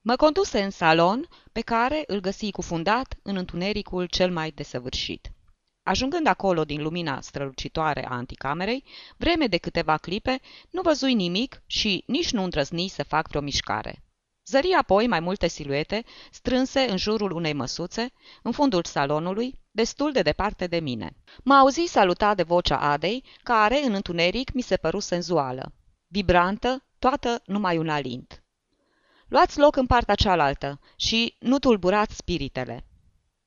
Mă conduse în salon, pe care îl găsi cufundat în întunericul cel mai desăvârșit. Ajungând acolo din lumina strălucitoare a anticamerei, vreme de câteva clipe, nu văzui nimic și nici nu îndrăzni să fac vreo mișcare. Zări apoi mai multe siluete strânse în jurul unei măsuțe, în fundul salonului, destul de departe de mine. Mă auzi salutat de vocea Adei, care, în întuneric, mi se păru senzuală. Vibrantă, toată numai un alint. Luați loc în partea cealaltă și nu tulburați spiritele.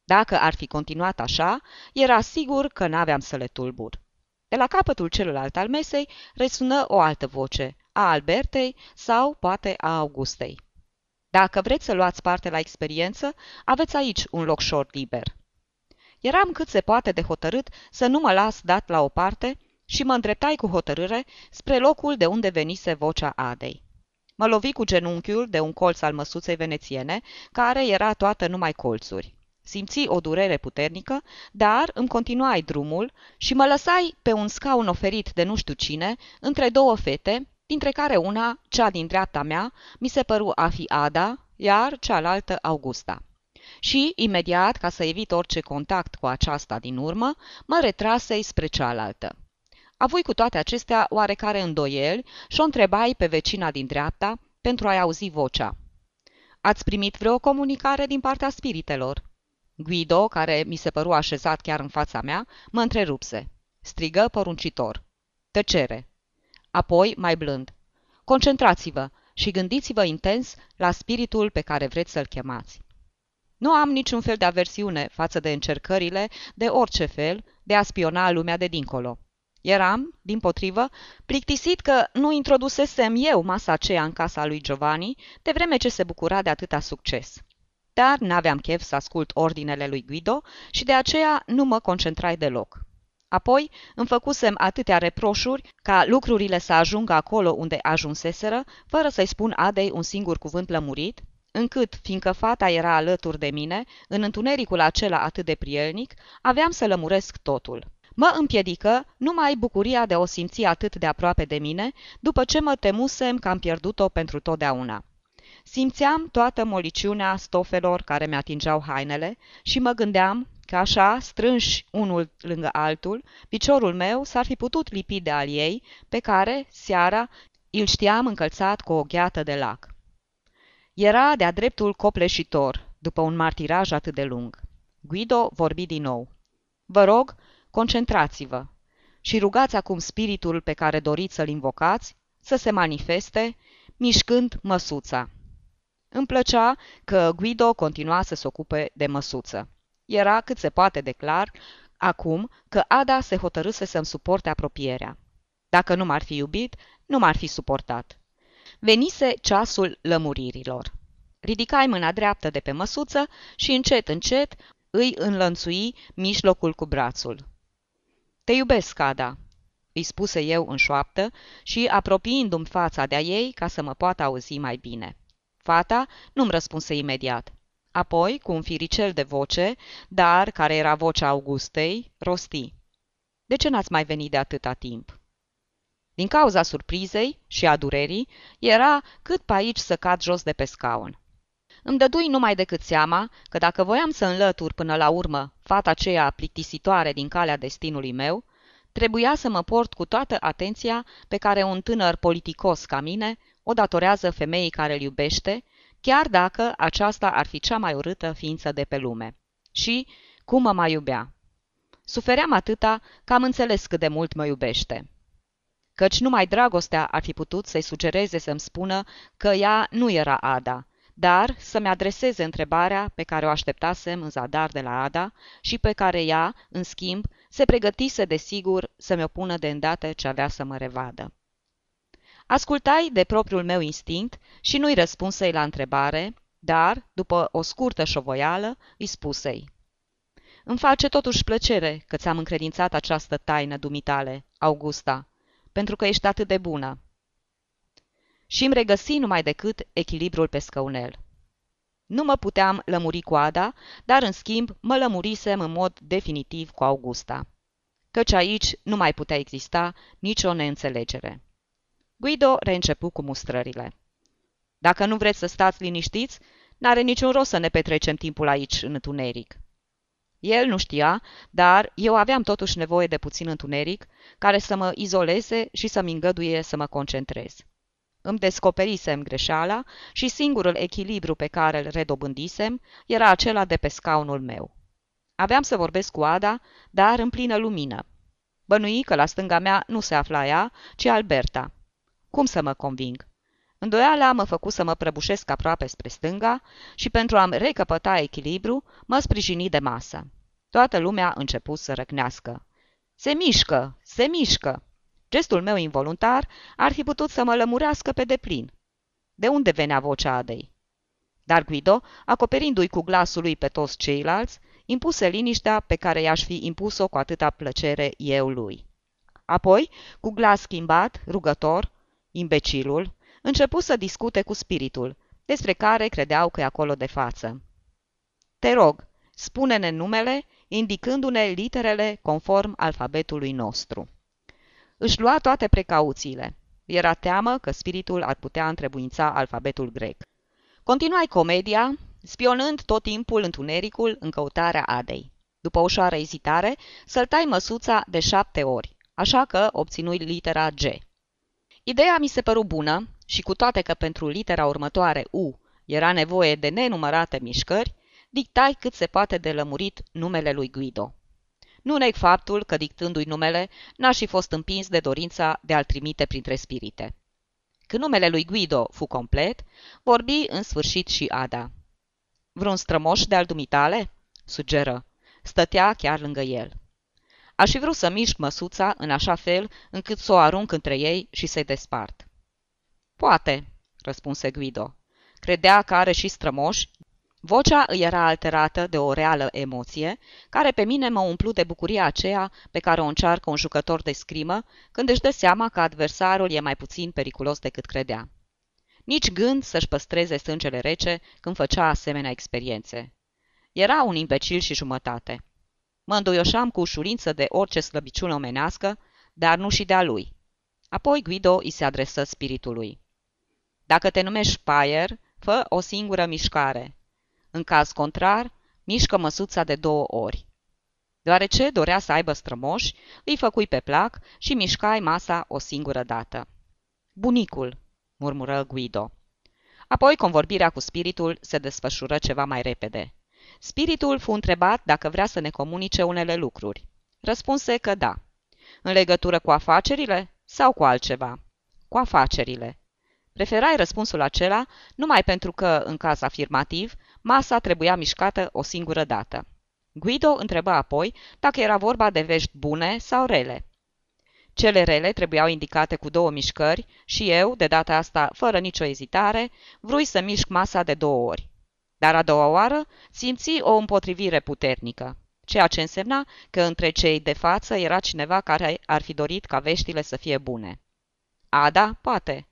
Dacă ar fi continuat așa, era sigur că n-aveam să le tulbur. De la capătul celălalt al mesei resună o altă voce, a Albertei sau poate a Augustei. Dacă vreți să luați parte la experiență, aveți aici un loc short liber. Eram cât se poate de hotărât să nu mă las dat la o parte și mă îndreptai cu hotărâre spre locul de unde venise vocea Adei. Mă lovi cu genunchiul de un colț al măsuței venețiene, care era toată numai colțuri. Simți o durere puternică, dar îmi continuai drumul și mă lăsai pe un scaun oferit de nu știu cine, între două fete, dintre care una, cea din dreapta mea, mi se păru a fi Ada, iar cealaltă Augusta. Și, imediat, ca să evit orice contact cu aceasta din urmă, mă retrasei spre cealaltă. Avui cu toate acestea oarecare îndoieli și o întrebai pe vecina din dreapta pentru a-i auzi vocea. Ați primit vreo comunicare din partea spiritelor?" Guido, care mi se păru așezat chiar în fața mea, mă întrerupse. Strigă poruncitor. Tăcere. Apoi, mai blând. Concentrați-vă și gândiți-vă intens la spiritul pe care vreți să-l chemați. Nu am niciun fel de aversiune față de încercările, de orice fel, de a spiona lumea de dincolo. Eram, din potrivă, plictisit că nu introdusesem eu masa aceea în casa lui Giovanni, de vreme ce se bucura de atâta succes. Dar n-aveam chef să ascult ordinele lui Guido și de aceea nu mă concentrai deloc. Apoi îmi făcusem atâtea reproșuri ca lucrurile să ajungă acolo unde ajunseseră, fără să-i spun Adei un singur cuvânt lămurit, încât, fiindcă fata era alături de mine, în întunericul acela atât de prielnic, aveam să lămuresc totul. Mă împiedică numai bucuria de o simți atât de aproape de mine, după ce mă temusem că am pierdut-o pentru totdeauna. Simțeam toată moliciunea stofelor care mi-atingeau hainele și mă gândeam că așa, strânși unul lângă altul, piciorul meu s-ar fi putut lipi de al ei, pe care, seara, îl știam încălțat cu o gheată de lac. Era de-a dreptul copleșitor, după un martiraj atât de lung. Guido vorbi din nou. Vă rog, concentrați-vă și rugați acum spiritul pe care doriți să-l invocați să se manifeste, mișcând măsuța. Îmi plăcea că Guido continua să se ocupe de măsuță. Era cât se poate de clar acum că Ada se hotărâse să-mi suporte apropierea. Dacă nu m-ar fi iubit, nu m-ar fi suportat. Venise ceasul lămuririlor. Ridicai mâna dreaptă de pe măsuță și încet, încet îi înlănțui mijlocul cu brațul. Te iubesc, Ada, îi spuse eu în șoaptă și apropiindu-mi fața de-a ei ca să mă poată auzi mai bine. Fata nu-mi răspunse imediat. Apoi, cu un firicel de voce, dar care era vocea Augustei, rosti. De ce n-ați mai venit de atâta timp? Din cauza surprizei și a durerii, era cât pe aici să cad jos de pe scaun. Îmi dădui numai decât seama că dacă voiam să înlătur până la urmă fata aceea plictisitoare din calea destinului meu, trebuia să mă port cu toată atenția pe care un tânăr politicos ca mine o datorează femeii care îl iubește, chiar dacă aceasta ar fi cea mai urâtă ființă de pe lume. Și cum mă mai iubea. Sufeream atâta că am înțeles cât de mult mă iubește. Căci numai dragostea ar fi putut să-i sugereze să-mi spună că ea nu era Ada, dar să-mi adreseze întrebarea pe care o așteptasem în zadar de la Ada și pe care ea, în schimb, se pregătise de sigur să-mi o pună de îndată ce avea să mă revadă. Ascultai de propriul meu instinct și nu-i răspunsei la întrebare, dar, după o scurtă șovoială, îi spusei. Îmi face totuși plăcere că ți-am încredințat această taină dumitale, Augusta, pentru că ești atât de bună. Și îmi regăsi numai decât echilibrul pe scăunel. Nu mă puteam lămuri cu Ada, dar în schimb mă lămurisem în mod definitiv cu Augusta. Căci aici nu mai putea exista nicio neînțelegere. Guido reîncepu cu mustrările. Dacă nu vreți să stați liniștiți, n-are niciun rost să ne petrecem timpul aici, în întuneric. El nu știa, dar eu aveam totuși nevoie de puțin întuneric, care să mă izoleze și să-mi îngăduie să mă concentrez. Îmi descoperisem greșeala și singurul echilibru pe care îl redobândisem era acela de pe scaunul meu. Aveam să vorbesc cu Ada, dar în plină lumină. Bănui că la stânga mea nu se afla ea, ci Alberta. Cum să mă conving? Îndoiala mă făcut să mă prăbușesc aproape spre stânga și pentru a-mi recăpăta echilibru, mă sprijini de masă. Toată lumea a început să răcnească. Se mișcă! Se mișcă! Gestul meu involuntar ar fi putut să mă lămurească pe deplin. De unde venea vocea Adei? Dar Guido, acoperindu-i cu glasul lui pe toți ceilalți, impuse liniștea pe care i-aș fi impus-o cu atâta plăcere eu lui. Apoi, cu glas schimbat, rugător, imbecilul, începu să discute cu spiritul, despre care credeau că e acolo de față. Te rog, spune-ne numele, indicându-ne literele conform alfabetului nostru. Își lua toate precauțiile. Era teamă că spiritul ar putea întrebuința alfabetul grec. Continuai comedia, spionând tot timpul întunericul în căutarea Adei. După o ușoară ezitare, săltai măsuța de șapte ori, așa că obținui litera G. Ideea mi se păru bună și cu toate că pentru litera următoare U era nevoie de nenumărate mișcări, dictai cât se poate de lămurit numele lui Guido. Nu neg faptul că, dictându-i numele, n-aș fi fost împins de dorința de a-l trimite printre spirite. Când numele lui Guido fu complet, vorbi în sfârșit și Ada. Vreun strămoș de-al dumitale?" sugeră. Stătea chiar lângă el. Aș fi vrut să mișc măsuța în așa fel încât să o arunc între ei și să-i despart. Poate, răspunse Guido. Credea că are și strămoși. Vocea îi era alterată de o reală emoție, care pe mine mă umplu de bucuria aceea pe care o încearcă un jucător de scrimă când își dă seama că adversarul e mai puțin periculos decât credea. Nici gând să-și păstreze sângele rece când făcea asemenea experiențe. Era un imbecil și jumătate. Mă îndoioșam cu ușurință de orice slăbiciune omenească, dar nu și de-a lui. Apoi Guido îi se adresă spiritului. Dacă te numești Payer, fă o singură mișcare. În caz contrar, mișcă măsuța de două ori. Deoarece dorea să aibă strămoși, îi făcui pe plac și mișcai masa o singură dată. Bunicul, murmură Guido. Apoi convorbirea cu spiritul se desfășură ceva mai repede. Spiritul fu întrebat dacă vrea să ne comunice unele lucruri. Răspunse că da. În legătură cu afacerile sau cu altceva? Cu afacerile. Preferai răspunsul acela numai pentru că, în caz afirmativ, masa trebuia mișcată o singură dată. Guido întreba apoi dacă era vorba de vești bune sau rele. Cele rele trebuiau indicate cu două mișcări și eu, de data asta fără nicio ezitare, vrui să mișc masa de două ori. Dar a doua oară simți o împotrivire puternică, ceea ce însemna că între cei de față era cineva care ar fi dorit ca veștile să fie bune. Ada, poate.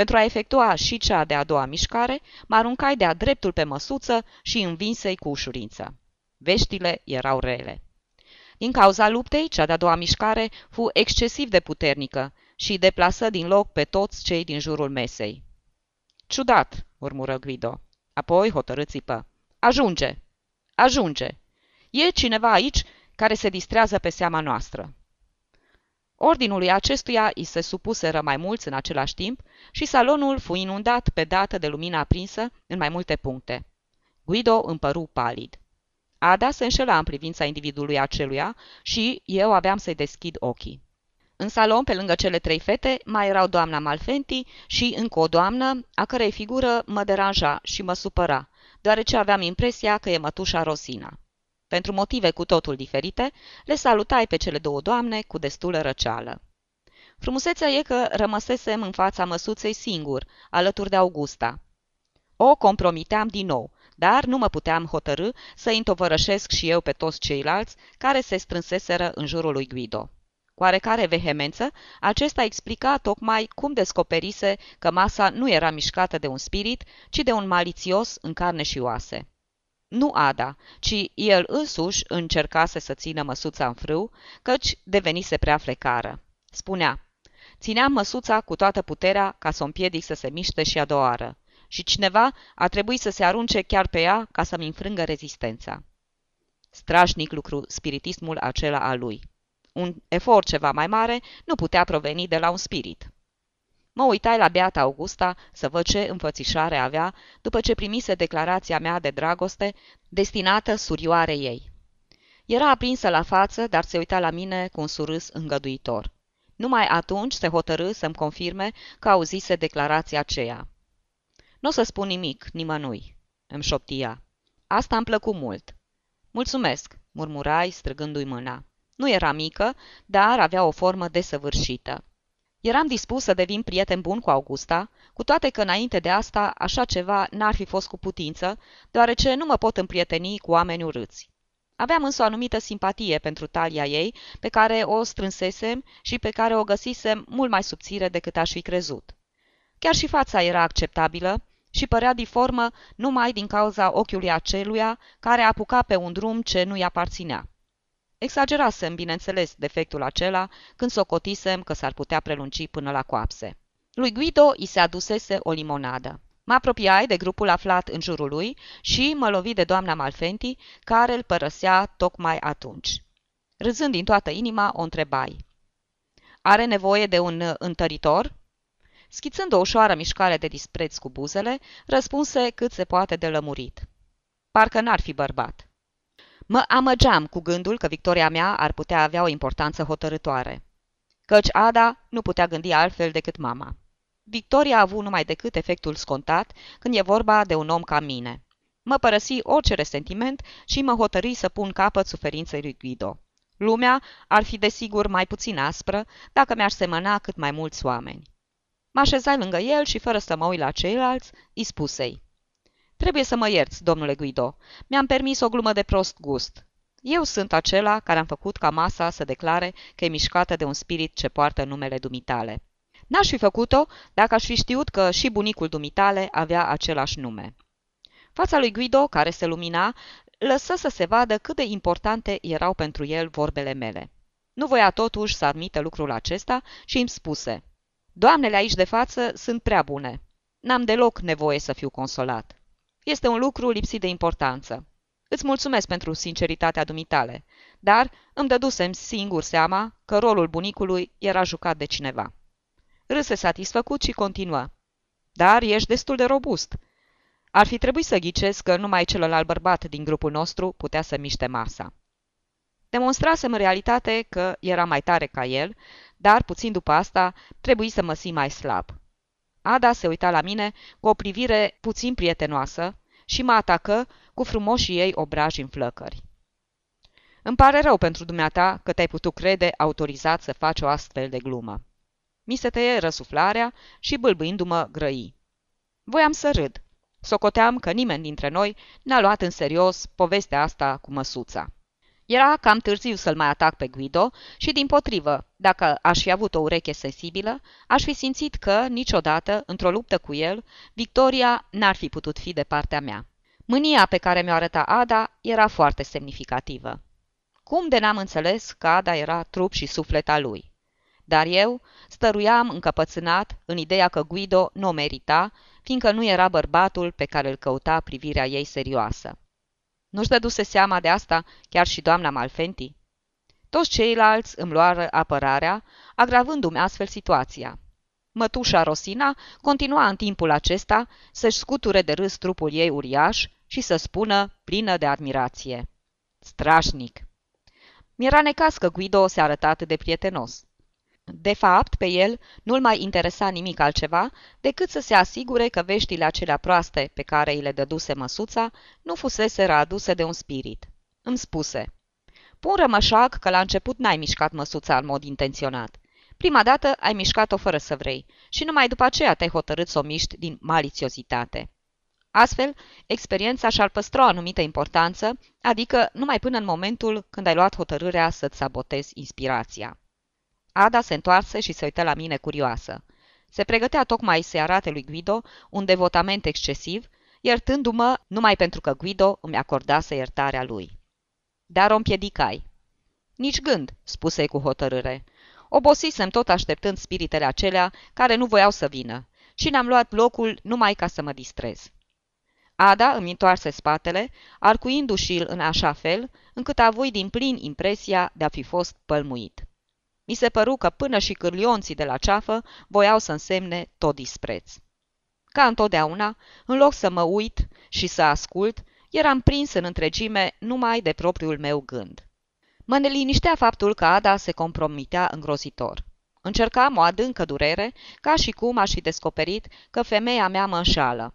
Pentru a efectua și cea de-a doua mișcare, mă aruncai de-a dreptul pe măsuță și învinsei cu ușurință. Veștile erau rele. Din cauza luptei, cea de-a doua mișcare fu excesiv de puternică și deplasă din loc pe toți cei din jurul mesei. Ciudat, murmură Guido. Apoi hotărâ țipă. Ajunge! Ajunge! E cineva aici care se distrează pe seama noastră. Ordinului acestuia îi se supuseră mai mulți în același timp și salonul fu inundat pe dată de lumina aprinsă în mai multe puncte. Guido împăru palid. Ada se înșela în privința individului aceluia și eu aveam să-i deschid ochii. În salon, pe lângă cele trei fete, mai erau doamna Malfenti și încă o doamnă, a cărei figură mă deranja și mă supăra, deoarece aveam impresia că e mătușa Rosina. Pentru motive cu totul diferite, le salutai pe cele două doamne cu destulă răceală. Frumusețea e că rămăsesem în fața măsuței singur, alături de Augusta. O compromiteam din nou, dar nu mă puteam hotărâ să întovărășesc și eu pe toți ceilalți care se strânseseră în jurul lui Guido. Cu oarecare vehemență, acesta explica tocmai cum descoperise că masa nu era mișcată de un spirit, ci de un malițios în carne și oase. Nu Ada, ci el însuși încercase să țină măsuța în frâu, căci devenise prea flecară. Spunea, țineam măsuța cu toată puterea ca să o împiedic să se miște și a doua oară. și cineva a trebuit să se arunce chiar pe ea ca să-mi înfrângă rezistența. Strașnic lucru spiritismul acela al lui. Un efort ceva mai mare nu putea proveni de la un spirit. Mă uitai la beata Augusta să văd ce înfățișare avea după ce primise declarația mea de dragoste destinată surioarei ei. Era aprinsă la față, dar se uita la mine cu un surâs îngăduitor. Numai atunci se hotărâ să-mi confirme că auzise declarația aceea. Nu o să spun nimic, nimănui, îmi șoptia. Asta îmi plăcut mult. Mulțumesc, murmurai, străgându-i mâna. Nu era mică, dar avea o formă desăvârșită. Eram dispus să devin prieten bun cu Augusta, cu toate că înainte de asta așa ceva n-ar fi fost cu putință, deoarece nu mă pot împrieteni cu oameni urâți. Aveam însă o anumită simpatie pentru talia ei, pe care o strânsesem și pe care o găsisem mult mai subțire decât aș fi crezut. Chiar și fața era acceptabilă și părea diformă numai din cauza ochiului aceluia care apuca pe un drum ce nu-i aparținea. Exagerasem, bineînțeles, defectul acela când socotisem că s-ar putea prelungi până la coapse. Lui Guido i se adusese o limonadă. Mă apropiai de grupul aflat în jurul lui și mă lovi de doamna Malfenti, care îl părăsea tocmai atunci. Râzând din toată inima, o întrebai. Are nevoie de un întăritor?" Schițând o ușoară mișcare de dispreț cu buzele, răspunse cât se poate de lămurit. Parcă n-ar fi bărbat. Mă amăgeam cu gândul că victoria mea ar putea avea o importanță hotărătoare. Căci Ada nu putea gândi altfel decât mama. Victoria a avut numai decât efectul scontat când e vorba de un om ca mine. Mă părăsi orice resentiment și mă hotărâi să pun capăt suferinței lui Guido. Lumea ar fi desigur mai puțin aspră dacă mi-ar semăna cât mai mulți oameni. Mă așezai lângă el și, fără să mă uit la ceilalți, îi spusei. Trebuie să mă ierți, domnule Guido. Mi-am permis o glumă de prost gust. Eu sunt acela care am făcut ca masa să declare că e mișcată de un spirit ce poartă numele dumitale. N-aș fi făcut-o dacă aș fi știut că și bunicul dumitale avea același nume. Fața lui Guido, care se lumina, lăsă să se vadă cât de importante erau pentru el vorbele mele. Nu voia totuși să admită lucrul acesta și îmi spuse Doamnele aici de față sunt prea bune. N-am deloc nevoie să fiu consolat. Este un lucru lipsit de importanță. Îți mulțumesc pentru sinceritatea dumitale, dar îmi dădusem singur seama că rolul bunicului era jucat de cineva. Râse satisfăcut și continuă. Dar ești destul de robust. Ar fi trebuit să ghicesc că numai celălalt bărbat din grupul nostru putea să miște masa. Demonstrasem în realitate că era mai tare ca el, dar puțin după asta trebuie să mă simt mai slab. Ada se uita la mine cu o privire puțin prietenoasă și mă atacă cu frumoșii ei obraji în flăcări. Îmi pare rău pentru dumneata că te-ai putut crede autorizat să faci o astfel de glumă. Mi se tăie răsuflarea și bâlbâindu-mă grăi. Voiam să râd. Socoteam că nimeni dintre noi n-a luat în serios povestea asta cu măsuța. Era cam târziu să-l mai atac pe Guido și, din potrivă, dacă aș fi avut o ureche sensibilă, aș fi simțit că, niciodată, într-o luptă cu el, victoria n-ar fi putut fi de partea mea. Mânia pe care mi-o arăta Ada era foarte semnificativă. Cum de n-am înțeles că Ada era trup și suflet al lui? Dar eu stăruiam încăpățânat în ideea că Guido nu o merita, fiindcă nu era bărbatul pe care îl căuta privirea ei serioasă. Nu-și dăduse seama de asta chiar și doamna Malfenti? Toți ceilalți îmi luară apărarea, agravându-mi astfel situația. Mătușa Rosina continua în timpul acesta să-și scuture de râs trupul ei uriaș și să spună, plină de admirație. Strașnic! Mi-era necas că Guido se arăta atât de prietenos. De fapt, pe el nu-l mai interesa nimic altceva decât să se asigure că veștile acelea proaste pe care îi le dăduse măsuța nu fusese aduse de un spirit. Îmi spuse, Pun rămășac că la început n-ai mișcat măsuța în mod intenționat. Prima dată ai mișcat-o fără să vrei și numai după aceea te-ai hotărât să o miști din malițiozitate. Astfel, experiența și-ar păstra o anumită importanță, adică numai până în momentul când ai luat hotărârea să-ți sabotezi inspirația. Ada se întoarse și se uită la mine curioasă. Se pregătea tocmai să arate lui Guido un devotament excesiv, iertându-mă numai pentru că Guido îmi acordase iertarea lui. Dar o împiedicai. Nici gând, spuse cu hotărâre. Obosisem tot așteptând spiritele acelea care nu voiau să vină și ne-am luat locul numai ca să mă distrez. Ada îmi întoarse spatele, arcuindu-și-l în așa fel, încât avui din plin impresia de a fi fost pălmuit. Mi se păru că până și cârlionții de la ceafă voiau să însemne tot dispreț. Ca întotdeauna, în loc să mă uit și să ascult, eram prins în întregime numai de propriul meu gând. Mă neliniștea faptul că Ada se compromitea îngrozitor. Încercam o adâncă durere, ca și cum aș fi descoperit că femeia mea mă înșală.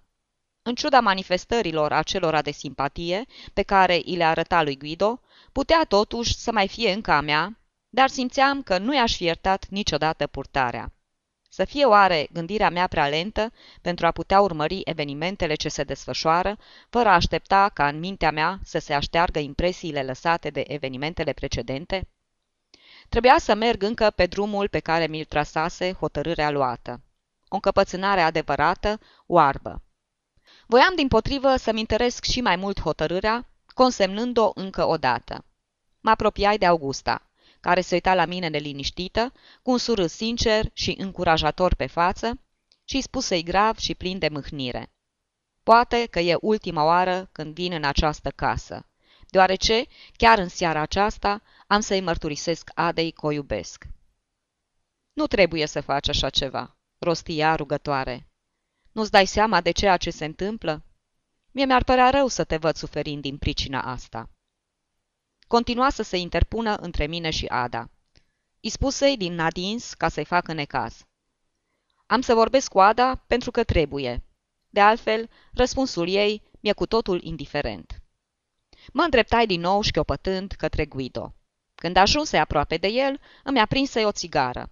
În ciuda manifestărilor acelora de simpatie pe care i le arăta lui Guido, putea totuși să mai fie încă a mea, dar simțeam că nu i-aș fi iertat niciodată purtarea. Să fie oare gândirea mea prea lentă pentru a putea urmări evenimentele ce se desfășoară, fără a aștepta ca în mintea mea să se așteargă impresiile lăsate de evenimentele precedente? Trebuia să merg încă pe drumul pe care mi-l trasase hotărârea luată. O încăpățânare adevărată, oarbă. Voiam din potrivă să-mi întăresc și mai mult hotărârea, consemnând-o încă o dată. Mă apropiai de Augusta, care se uita la mine neliniștită, cu un surâs sincer și încurajator pe față, și spuse-i grav și plin de mâhnire. Poate că e ultima oară când vin în această casă, deoarece, chiar în seara aceasta, am să-i mărturisesc Adei că o iubesc. Nu trebuie să faci așa ceva, rostia rugătoare. Nu-ți dai seama de ceea ce se întâmplă? Mie mi-ar părea rău să te văd suferind din pricina asta. Continua să se interpună între mine și Ada. Îi spusei din nadins ca să-i facă necaz. Am să vorbesc cu Ada pentru că trebuie. De altfel, răspunsul ei mi-e cu totul indiferent. Mă îndreptai din nou șchiopătând către Guido. Când ajunse aproape de el, îmi aprinse o țigară.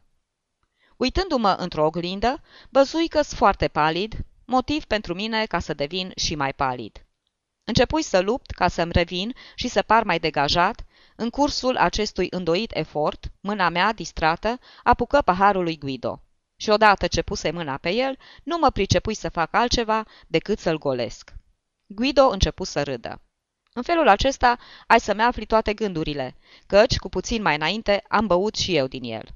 Uitându-mă într-o oglindă, văzui că foarte palid, motiv pentru mine ca să devin și mai palid. Începui să lupt ca să-mi revin și să par mai degajat, în cursul acestui îndoit efort, mâna mea, distrată, apucă paharul lui Guido. Și odată ce puse mâna pe el, nu mă pricepui să fac altceva decât să-l golesc. Guido începu să râdă. În felul acesta ai să-mi afli toate gândurile, căci, cu puțin mai înainte, am băut și eu din el.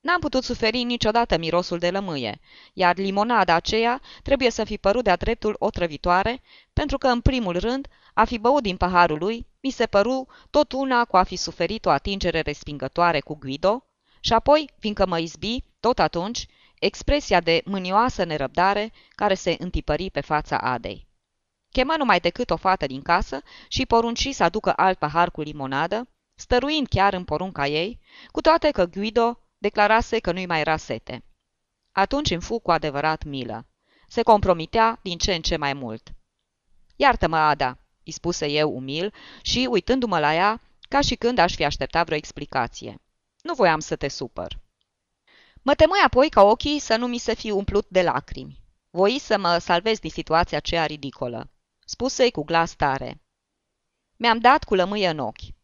N-am putut suferi niciodată mirosul de lămâie, iar limonada aceea trebuie să fi părut de-a dreptul otrăvitoare, pentru că, în primul rând, a fi băut din paharul lui, mi se păru tot una cu a fi suferit o atingere respingătoare cu Guido, și apoi, fiindcă mă izbi, tot atunci, expresia de mânioasă nerăbdare care se întipări pe fața Adei. Chemă numai decât o fată din casă și porunci să aducă alt pahar cu limonadă, stăruind chiar în porunca ei, cu toate că Guido declarase că nu-i mai era sete. Atunci îmi fu cu adevărat milă. Se compromitea din ce în ce mai mult. Iartă-mă, Ada, îi spuse eu umil și, uitându-mă la ea, ca și când aș fi așteptat vreo explicație. Nu voiam să te supăr. Mă temui apoi ca ochii să nu mi se fi umplut de lacrimi. Voi să mă salvez din situația aceea ridicolă. Spuse-i cu glas tare. Mi-am dat cu lămâie în ochi.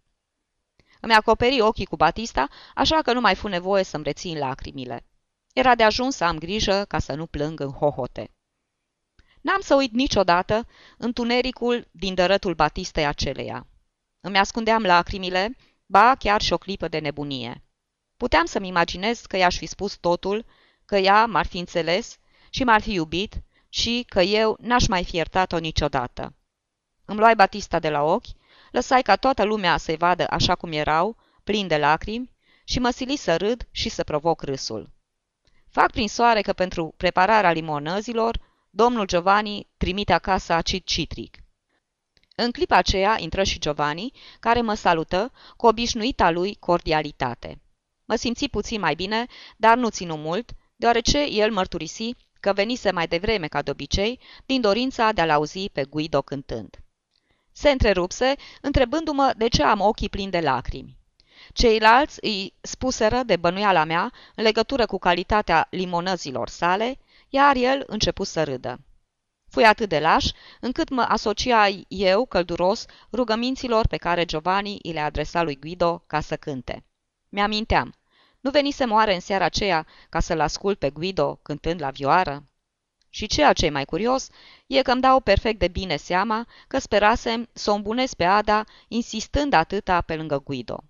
Îmi acoperi ochii cu Batista, așa că nu mai fu nevoie să-mi rețin lacrimile. Era de ajuns să am grijă ca să nu plâng în hohote. N-am să uit niciodată întunericul din dărătul Batistei aceleia. Îmi ascundeam lacrimile, ba chiar și o clipă de nebunie. Puteam să-mi imaginez că i-aș fi spus totul, că ea m-ar fi înțeles și m-ar fi iubit și că eu n-aș mai fi iertat-o niciodată. Îmi luai Batista de la ochi lăsai ca toată lumea să-i vadă așa cum erau, plini de lacrimi, și mă sili să râd și să provoc râsul. Fac prin soare că pentru prepararea limonăzilor, domnul Giovanni trimite acasă acid citric. În clipa aceea intră și Giovanni, care mă salută cu obișnuita lui cordialitate. Mă simți puțin mai bine, dar nu ținu mult, deoarece el mărturisi că venise mai devreme ca de obicei, din dorința de a-l auzi pe Guido cântând. Se întrerupse, întrebându-mă de ce am ochii plini de lacrimi. Ceilalți îi spuseră de bănuiala mea în legătură cu calitatea limonăzilor sale, iar el începu să râdă. Fui atât de laș, încât mă asocia eu, călduros, rugăminților pe care Giovanni îi le adresa lui Guido ca să cânte. Mi-aminteam. Nu venisem oare în seara aceea ca să-l ascult pe Guido cântând la vioară? Și ceea ce e mai curios e că îmi dau perfect de bine seama că sperasem să o îmbunesc pe Ada insistând atâta pe lângă Guido.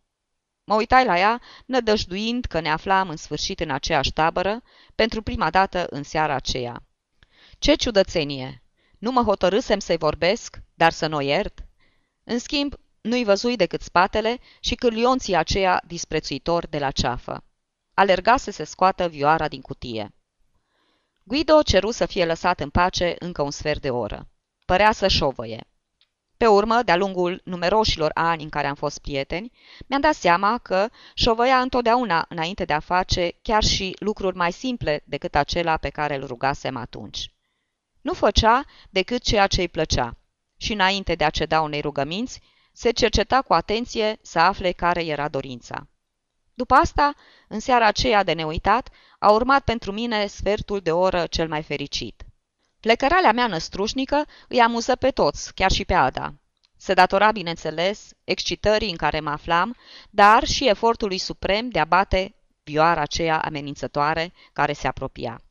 Mă uitai la ea, nădăjduind că ne aflam în sfârșit în aceeași tabără, pentru prima dată în seara aceea. Ce ciudățenie! Nu mă hotărâsem să-i vorbesc, dar să nu o iert? În schimb, nu-i văzui decât spatele și cârlionții aceia disprețuitori de la ceafă. Alerga să se scoată vioara din cutie. Guido ceru să fie lăsat în pace încă un sfert de oră. Părea să șovăie. Pe urmă, de-a lungul numeroșilor ani în care am fost prieteni, mi-am dat seama că șovăia întotdeauna înainte de a face chiar și lucruri mai simple decât acela pe care îl rugasem atunci. Nu făcea decât ceea ce îi plăcea și înainte de a ceda unei rugăminți, se cerceta cu atenție să afle care era dorința. După asta, în seara aceea de neuitat, a urmat pentru mine sfertul de oră cel mai fericit. Plecăralea mea năstrușnică îi amuză pe toți, chiar și pe Ada. Se datora, bineînțeles, excitării în care mă aflam, dar și efortului suprem de a bate vioara aceea amenințătoare care se apropia.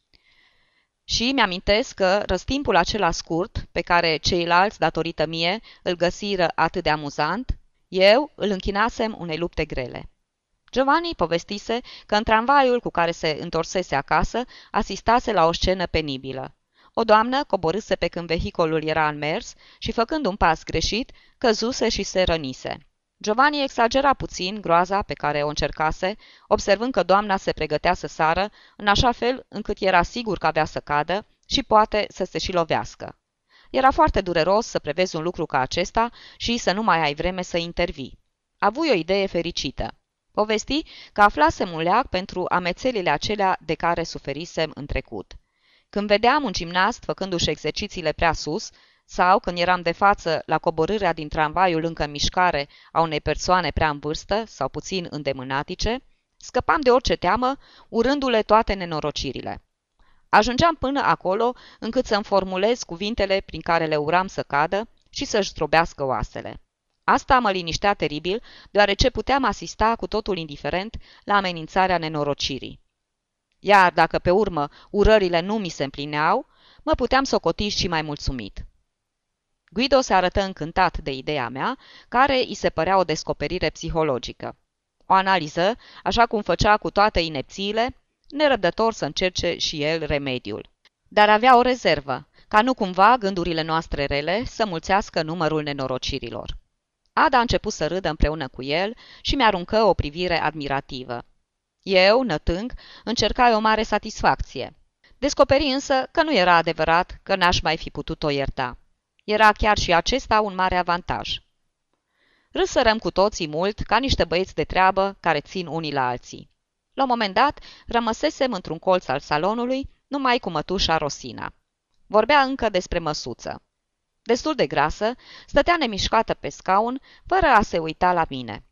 Și mi-amintesc că răstimpul acela scurt, pe care ceilalți, datorită mie, îl găsiră atât de amuzant, eu îl închinasem unei lupte grele. Giovanni povestise că în tramvaiul cu care se întorsese acasă asistase la o scenă penibilă. O doamnă coborâse pe când vehicolul era în mers și, făcând un pas greșit, căzuse și se rănise. Giovanni exagera puțin groaza pe care o încercase, observând că doamna se pregătea să sară, în așa fel încât era sigur că avea să cadă și poate să se și lovească. Era foarte dureros să prevezi un lucru ca acesta și să nu mai ai vreme să intervii. Avui o idee fericită. Povesti că aflasem un leac pentru amețelile acelea de care suferisem în trecut. Când vedeam un gimnast făcându-și exercițiile prea sus, sau când eram de față la coborârea din tramvaiul încă în mișcare a unei persoane prea în vârstă sau puțin îndemânatice, scăpam de orice teamă, urându-le toate nenorocirile. Ajungeam până acolo încât să-mi formulez cuvintele prin care le uram să cadă și să-și zdrobească oasele. Asta mă liniștea teribil, deoarece puteam asista cu totul indiferent la amenințarea nenorocirii. Iar dacă pe urmă urările nu mi se împlineau, mă puteam socoti și mai mulțumit. Guido se arătă încântat de ideea mea, care îi se părea o descoperire psihologică. O analiză, așa cum făcea cu toate inepțiile, nerăbdător să încerce și el remediul. Dar avea o rezervă, ca nu cumva gândurile noastre rele să mulțească numărul nenorocirilor. Ada a început să râdă împreună cu el și mi-aruncă o privire admirativă. Eu, nătâng, încercai o mare satisfacție. Descoperi însă că nu era adevărat că n-aș mai fi putut-o ierta. Era chiar și acesta un mare avantaj. Râsărăm cu toții mult, ca niște băieți de treabă care țin unii la alții. La un moment dat, rămăsesem într-un colț al salonului, numai cu mătușa Rosina. Vorbea încă despre măsuță. Destul de grasă, stătea nemișcată pe scaun, fără a se uita la mine.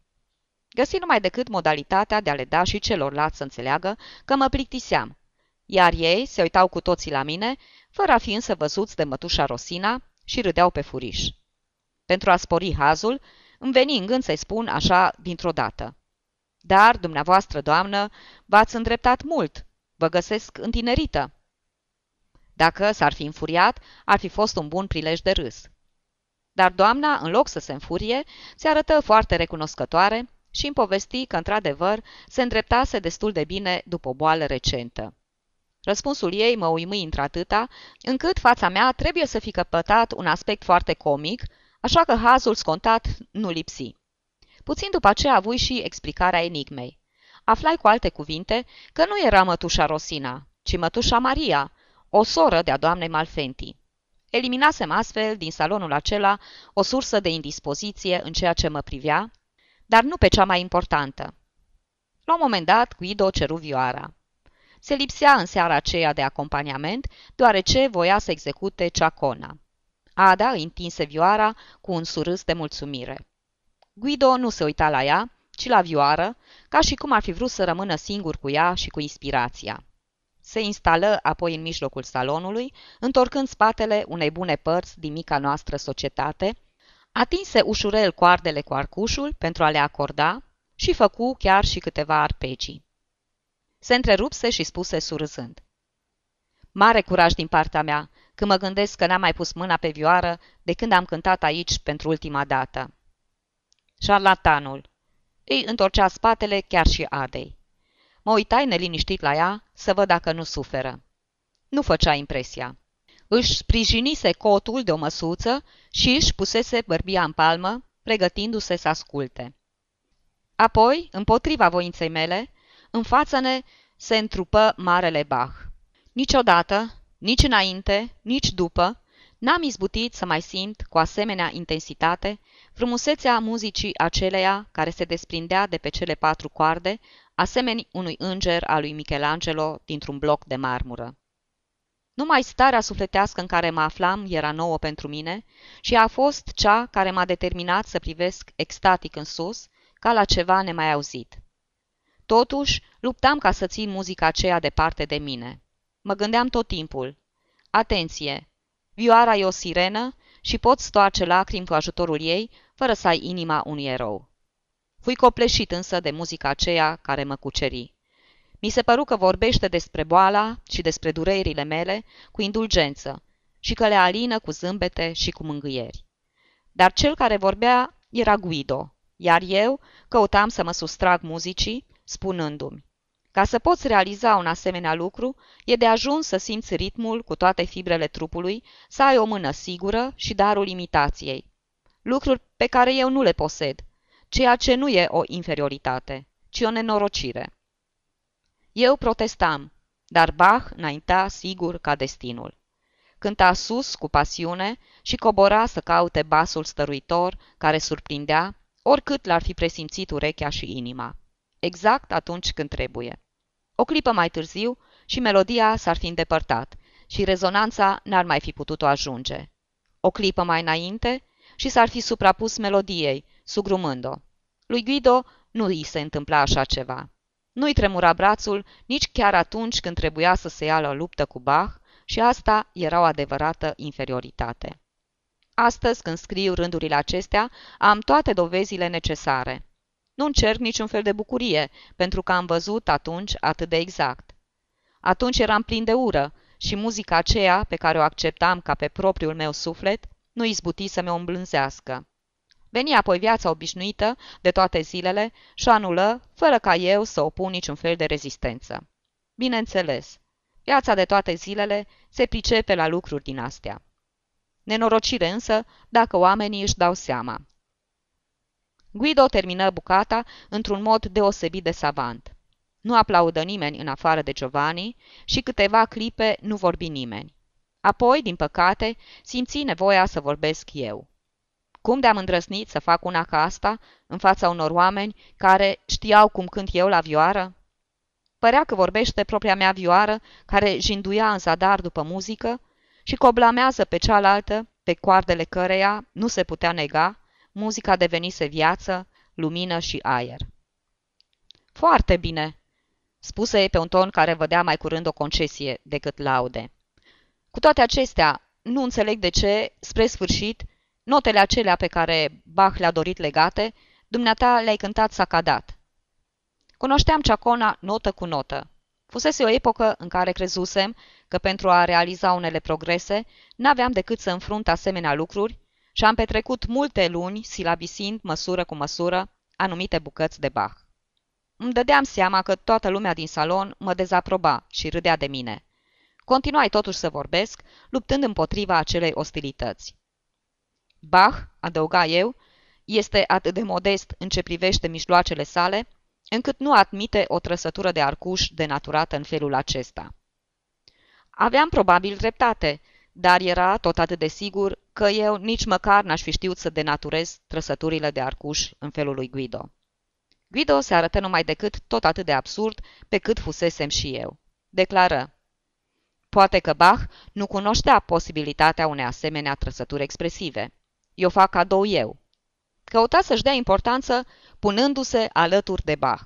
Găsi numai decât modalitatea de a le da și celorlalți să înțeleagă că mă plictiseam, iar ei se uitau cu toții la mine, fără a fi însă văzuți de mătușa Rosina, și râdeau pe furiș. Pentru a spori hazul, îmi veni în gând să-i spun așa dintr-o dată. Dar, dumneavoastră, doamnă, v-ați îndreptat mult. Vă găsesc întinerită. Dacă s-ar fi înfuriat, ar fi fost un bun prilej de râs. Dar doamna, în loc să se înfurie, se arătă foarte recunoscătoare și îmi povesti că, într-adevăr, se îndreptase destul de bine după o boală recentă. Răspunsul ei mă uimui într-atâta, încât fața mea trebuie să fi căpătat un aspect foarte comic, așa că hazul scontat nu lipsi. Puțin după aceea avui și explicarea enigmei. Aflai cu alte cuvinte că nu era mătușa Rosina, ci mătușa Maria, o soră de-a doamnei Malfenti. Eliminasem astfel din salonul acela o sursă de indispoziție în ceea ce mă privea, dar nu pe cea mai importantă. La un moment dat, Guido ceru vioara. Se lipsea în seara aceea de acompaniament, deoarece voia să execute ceacona. Ada îi întinse vioara cu un surâs de mulțumire. Guido nu se uita la ea, ci la vioară, ca și cum ar fi vrut să rămână singur cu ea și cu inspirația. Se instală apoi în mijlocul salonului, întorcând spatele unei bune părți din mica noastră societate, atinse ușurel coardele cu arcușul pentru a le acorda și făcu chiar și câteva arpegii. Se întrerupse și spuse surâzând. Mare curaj din partea mea, când mă gândesc că n-am mai pus mâna pe vioară de când am cântat aici pentru ultima dată. Șarlatanul. Îi întorcea spatele chiar și Adei. Mă uitai neliniștit la ea să văd dacă nu suferă. Nu făcea impresia. Își sprijinise cotul de o măsuță și își pusese bărbia în palmă, pregătindu-se să asculte. Apoi, împotriva voinței mele, în față ne se întrupă Marele Bach. Niciodată, nici înainte, nici după, n-am izbutit să mai simt cu asemenea intensitate frumusețea muzicii aceleia care se desprindea de pe cele patru coarde, asemeni unui înger al lui Michelangelo dintr-un bloc de marmură. Numai starea sufletească în care mă aflam era nouă pentru mine și a fost cea care m-a determinat să privesc extatic în sus, ca la ceva nemai auzit. Totuși, luptam ca să țin muzica aceea departe de mine. Mă gândeam tot timpul. Atenție! Vioara e o sirenă și poți stoarce lacrimi cu ajutorul ei, fără să ai inima unui erou. Fui copleșit însă de muzica aceea care mă cuceri. Mi se păru că vorbește despre boala și despre durerile mele cu indulgență și că le alină cu zâmbete și cu mângâieri. Dar cel care vorbea era Guido, iar eu căutam să mă sustrag muzicii, spunându-mi ca să poți realiza un asemenea lucru, e de ajuns să simți ritmul cu toate fibrele trupului, să ai o mână sigură și darul imitației. Lucruri pe care eu nu le posed, ceea ce nu e o inferioritate, ci o nenorocire. Eu protestam, dar Bach înainta sigur ca destinul. Cânta sus cu pasiune și cobora să caute basul stăruitor care surprindea, oricât l-ar fi presimțit urechea și inima. Exact atunci când trebuie. O clipă mai târziu și melodia s-ar fi îndepărtat și rezonanța n-ar mai fi putut-o ajunge. O clipă mai înainte și s-ar fi suprapus melodiei, sugrumând-o. Lui Guido nu îi se întâmpla așa ceva. Nu-i tremura brațul nici chiar atunci când trebuia să se ia la luptă cu Bach și asta era o adevărată inferioritate. Astăzi, când scriu rândurile acestea, am toate dovezile necesare. Nu încerc niciun fel de bucurie, pentru că am văzut atunci atât de exact. Atunci eram plin de ură și muzica aceea, pe care o acceptam ca pe propriul meu suflet, nu izbuti să mă îmblânzească. Veni apoi viața obișnuită de toate zilele și anulă, fără ca eu să opun niciun fel de rezistență. Bineînțeles, viața de toate zilele se pricepe la lucruri din astea. Nenorocire însă dacă oamenii își dau seama. Guido termină bucata într-un mod deosebit de savant. Nu aplaudă nimeni în afară de Giovanni și câteva clipe nu vorbi nimeni. Apoi, din păcate, simți nevoia să vorbesc eu. Cum de-am îndrăznit să fac una ca asta în fața unor oameni care știau cum cânt eu la vioară? Părea că vorbește propria mea vioară, care jinduia în zadar după muzică și coblamează pe cealaltă, pe coardele căreia nu se putea nega, muzica devenise viață, lumină și aer. Foarte bine, spuse ei pe un ton care vădea mai curând o concesie decât laude. Cu toate acestea, nu înțeleg de ce, spre sfârșit, notele acelea pe care Bach le-a dorit legate, dumneata le-ai cântat sacadat. Cunoșteam Ciacona notă cu notă. Fusese o epocă în care crezusem că pentru a realiza unele progrese, n-aveam decât să înfrunt asemenea lucruri și am petrecut multe luni silabisind măsură cu măsură anumite bucăți de Bach. Îmi dădeam seama că toată lumea din salon mă dezaproba și râdea de mine. Continuai totuși să vorbesc, luptând împotriva acelei ostilități. Bach, adăuga eu, este atât de modest în ce privește mijloacele sale, încât nu admite o trăsătură de arcuș denaturată în felul acesta. Aveam probabil dreptate, dar era tot atât de sigur că eu nici măcar n-aș fi știut să denaturez trăsăturile de arcuș în felul lui Guido. Guido se arătă numai decât tot atât de absurd pe cât fusesem și eu. Declară. Poate că Bach nu cunoștea posibilitatea unei asemenea trăsături expresive. Eu fac cadou eu. Căuta să-și dea importanță punându-se alături de Bach.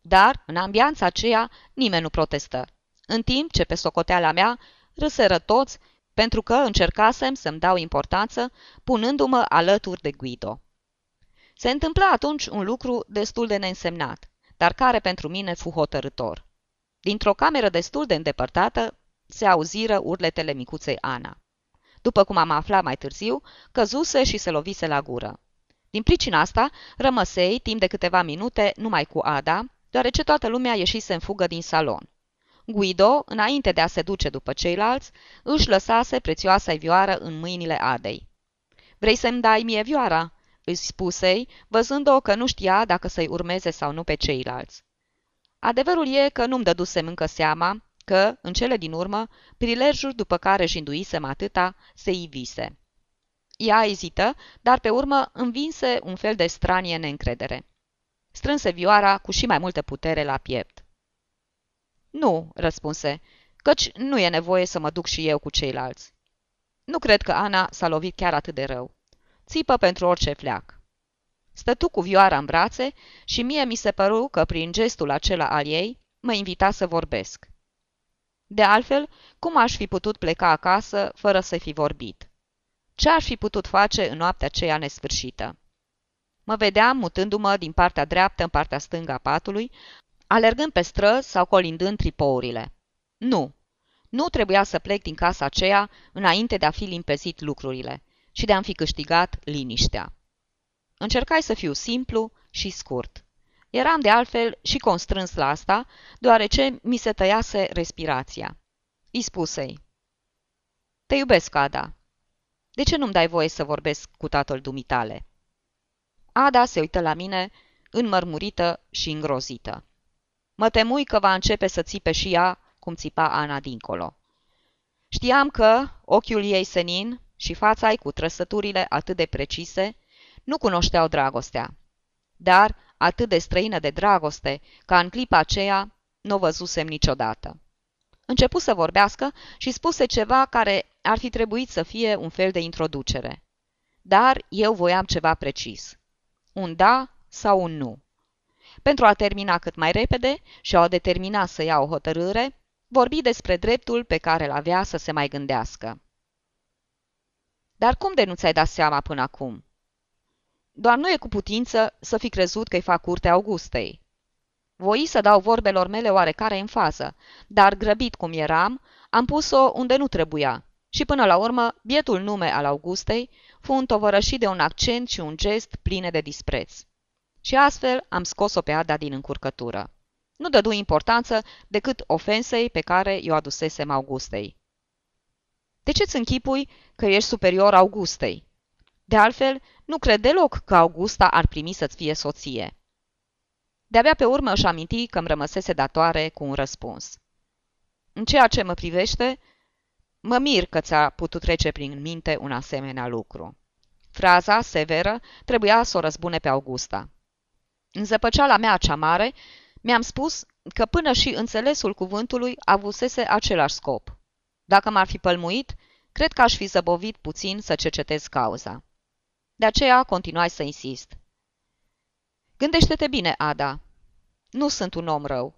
Dar, în ambianța aceea, nimeni nu protestă. În timp ce pe socoteala mea râseră toți pentru că încercasem să-mi dau importanță punându-mă alături de Guido. Se întâmpla atunci un lucru destul de neînsemnat, dar care pentru mine fu hotărător. Dintr-o cameră destul de îndepărtată se auziră urletele micuței Ana. După cum am aflat mai târziu, căzuse și se lovise la gură. Din pricina asta, rămăsei timp de câteva minute numai cu Ada, deoarece toată lumea ieșise în fugă din salon. Guido, înainte de a se duce după ceilalți, își lăsase prețioasa vioară în mâinile Adei. Vrei să-mi dai mie vioara?" îi spusei, văzând-o că nu știa dacă să-i urmeze sau nu pe ceilalți. Adevărul e că nu-mi dădusem încă seama că, în cele din urmă, prilejul după care jinduisem atâta, se ivise. Ea ezită, dar pe urmă învinse un fel de stranie neîncredere. Strânse vioara cu și mai multă putere la piept. Nu, răspunse, căci nu e nevoie să mă duc și eu cu ceilalți. Nu cred că Ana s-a lovit chiar atât de rău. Țipă pentru orice fleac. Stătu cu vioara în brațe și mie mi se păru că prin gestul acela al ei mă invita să vorbesc. De altfel, cum aș fi putut pleca acasă fără să fi vorbit? Ce aș fi putut face în noaptea aceea nesfârșită? Mă vedeam mutându-mă din partea dreaptă în partea stângă a patului, alergând pe străzi sau colindând tripourile. Nu, nu trebuia să plec din casa aceea înainte de a fi limpezit lucrurile și de a-mi fi câștigat liniștea. Încercai să fiu simplu și scurt. Eram de altfel și constrâns la asta, deoarece mi se tăiase respirația. Îi spusei, Te iubesc, Ada. De ce nu-mi dai voie să vorbesc cu tatăl dumitale?" Ada se uită la mine, înmărmurită și îngrozită. Mă temui că va începe să țipe și ea, cum țipa Ana dincolo. Știam că ochiul ei senin și fața ei cu trăsăturile atât de precise nu cunoșteau dragostea. Dar atât de străină de dragoste, ca în clipa aceea nu o văzusem niciodată. Începu să vorbească și spuse ceva care ar fi trebuit să fie un fel de introducere. Dar eu voiam ceva precis. Un da sau un nu. Pentru a termina cât mai repede și a determina să ia o hotărâre, vorbi despre dreptul pe care îl avea să se mai gândească. Dar cum de nu ți-ai dat seama până acum? Doar nu e cu putință să fi crezut că-i fac curte Augustei. Voi să dau vorbelor mele oarecare în fază, dar grăbit cum eram, am pus-o unde nu trebuia. Și până la urmă, bietul nume al Augustei fu întovărășit de un accent și un gest pline de dispreț. Și astfel am scos-o pe Ada din încurcătură. Nu dădu importanță decât ofensei pe care i-o adusesem Augustei. De ce-ți închipui că ești superior Augustei? De altfel, nu cred deloc că Augusta ar primi să-ți fie soție. De-abia pe urmă își aminti că îmi rămăsese datoare cu un răspuns. În ceea ce mă privește, mă mir că ți-a putut trece prin minte un asemenea lucru. Fraza, severă, trebuia să o răzbune pe Augusta. În zăpăceala mea cea mare, mi-am spus că până și înțelesul cuvântului avusese același scop. Dacă m-ar fi pălmuit, cred că aș fi zăbovit puțin să cercetez cauza. De aceea continuai să insist. Gândește-te bine, Ada. Nu sunt un om rău.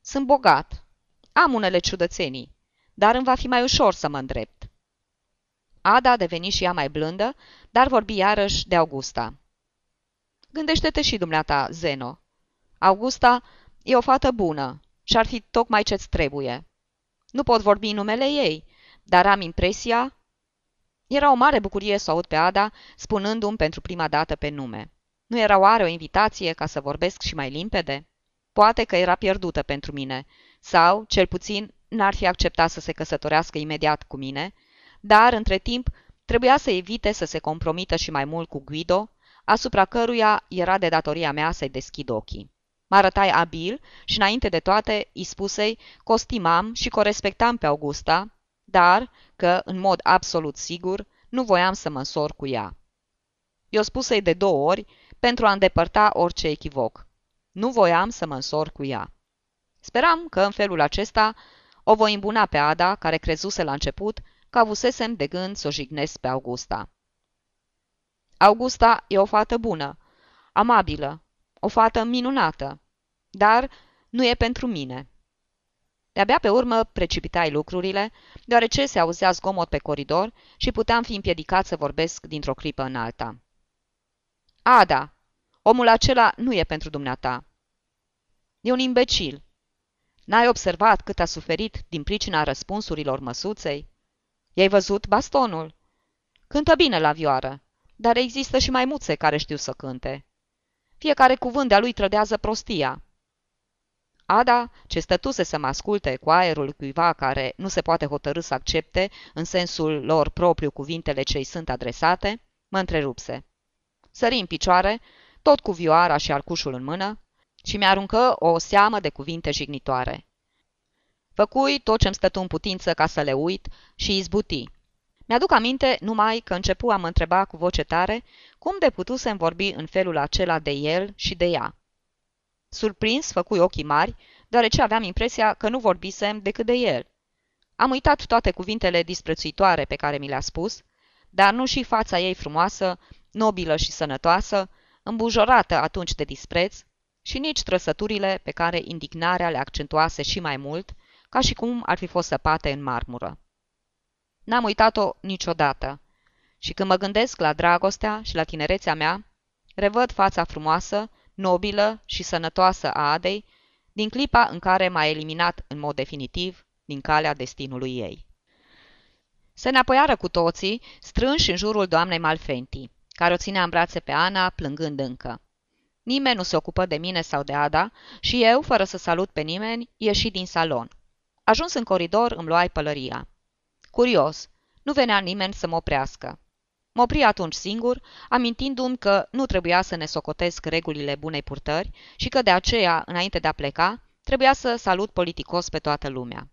Sunt bogat. Am unele ciudățenii, dar îmi va fi mai ușor să mă îndrept. Ada a devenit și ea mai blândă, dar vorbi iarăși de Augusta. Gândește-te și dumneata, Zeno. Augusta e o fată bună și ar fi tocmai ce-ți trebuie. Nu pot vorbi în numele ei, dar am impresia era o mare bucurie să aud pe Ada spunându-mi pentru prima dată pe nume. Nu era oare o invitație ca să vorbesc și mai limpede? Poate că era pierdută pentru mine, sau, cel puțin, n-ar fi acceptat să se căsătorească imediat cu mine, dar, între timp, trebuia să evite să se compromită și mai mult cu Guido, asupra căruia era de datoria mea să-i deschid ochii. Mă arătai abil și, înainte de toate, îi spusei că o stimam și că o respectam pe Augusta, dar că, în mod absolut sigur, nu voiam să mă însor cu ea. Eu spusei de două ori pentru a îndepărta orice echivoc. Nu voiam să mă însor cu ea. Speram că în felul acesta o voi îmbuna pe Ada, care crezuse la început că avusesem de gând să o jignesc pe Augusta. Augusta e o fată bună, amabilă, o fată minunată, dar nu e pentru mine. De-abia pe urmă precipitai lucrurile, deoarece se auzea zgomot pe coridor și puteam fi împiedicat să vorbesc dintr-o clipă în alta. Ada, omul acela nu e pentru dumneata. E un imbecil. N-ai observat cât a suferit din pricina răspunsurilor măsuței? I-ai văzut bastonul? Cântă bine la vioară, dar există și maimuțe care știu să cânte. Fiecare cuvânt de-a lui trădează prostia. Ada, ce stătuse să mă asculte cu aerul cuiva care nu se poate hotărâ să accepte în sensul lor propriu cuvintele ce îi sunt adresate, mă întrerupse. Sări în picioare, tot cu vioara și arcușul în mână, și mi-aruncă o seamă de cuvinte jignitoare. Făcui tot ce-mi stătu în putință ca să le uit și izbuti. Mi-aduc aminte numai că începu a mă întreba cu voce tare cum de putusem vorbi în felul acela de el și de ea. Surprins, făcui ochii mari, deoarece aveam impresia că nu vorbisem decât de el. Am uitat toate cuvintele disprețuitoare pe care mi le-a spus, dar nu și fața ei frumoasă, nobilă și sănătoasă, îmbujorată atunci de dispreț, și nici trăsăturile pe care indignarea le accentuase și mai mult, ca și cum ar fi fost săpate în marmură. N-am uitat-o niciodată și când mă gândesc la dragostea și la tinerețea mea, revăd fața frumoasă, nobilă și sănătoasă a Adei, din clipa în care m-a eliminat în mod definitiv din calea destinului ei. Se înapoiară cu toții, strânși în jurul doamnei Malfenti, care o ținea în brațe pe Ana, plângând încă. Nimeni nu se ocupă de mine sau de Ada și eu, fără să salut pe nimeni, ieși din salon. Ajuns în coridor, îmi luai pălăria. Curios, nu venea nimeni să mă oprească. Mă opri atunci singur, amintindu-mi că nu trebuia să ne socotesc regulile bunei purtări și că de aceea, înainte de a pleca, trebuia să salut politicos pe toată lumea.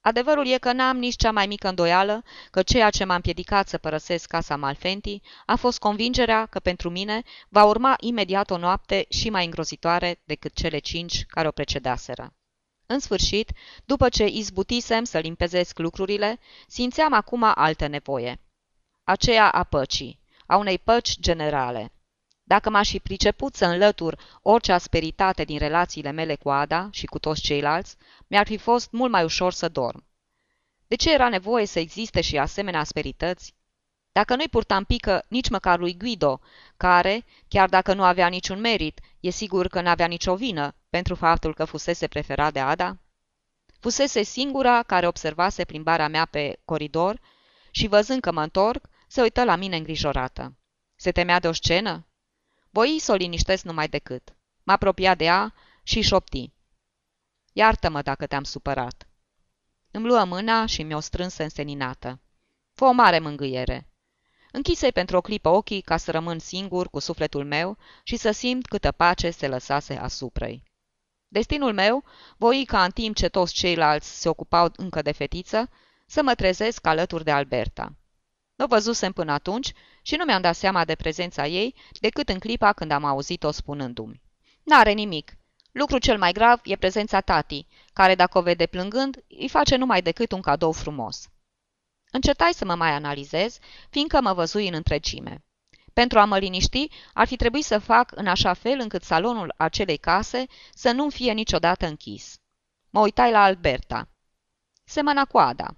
Adevărul e că n-am nici cea mai mică îndoială că ceea ce m-a împiedicat să părăsesc casa Malfenti a fost convingerea că pentru mine va urma imediat o noapte și mai îngrozitoare decât cele cinci care o precedaseră. În sfârșit, după ce izbutisem să limpezesc lucrurile, simțeam acum altă nevoie. Aceea a păcii, a unei păci generale. Dacă m-aș fi priceput să înlătur orice asperitate din relațiile mele cu Ada și cu toți ceilalți, mi-ar fi fost mult mai ușor să dorm. De ce era nevoie să existe și asemenea asperități? Dacă nu-i purtam pică nici măcar lui Guido, care, chiar dacă nu avea niciun merit, e sigur că n-avea nicio vină pentru faptul că fusese preferat de Ada? Fusese singura care observase plimbarea mea pe coridor și, văzând că mă întorc, se uită la mine îngrijorată. Se temea de o scenă? Voi să o liniștesc numai decât. M-a apropiat de ea și șopti. Iartă-mă dacă te-am supărat. Îmi luă mâna și mi-o strânsă înseninată. Fă o mare mângâiere. Închisei pentru o clipă ochii ca să rămân singur cu sufletul meu și să simt câtă pace se lăsase asupra-i. Destinul meu voi ca în timp ce toți ceilalți se ocupau încă de fetiță, să mă trezesc alături de Alberta. Nu văzusem până atunci și nu mi-am dat seama de prezența ei decât în clipa când am auzit-o spunându-mi. N-are nimic. Lucru cel mai grav e prezența tati, care dacă o vede plângând, îi face numai decât un cadou frumos. Încetai să mă mai analizez, fiindcă mă văzui în întregime. Pentru a mă liniști, ar fi trebuit să fac în așa fel încât salonul acelei case să nu fie niciodată închis. Mă uitai la Alberta. Semăna cu Ada.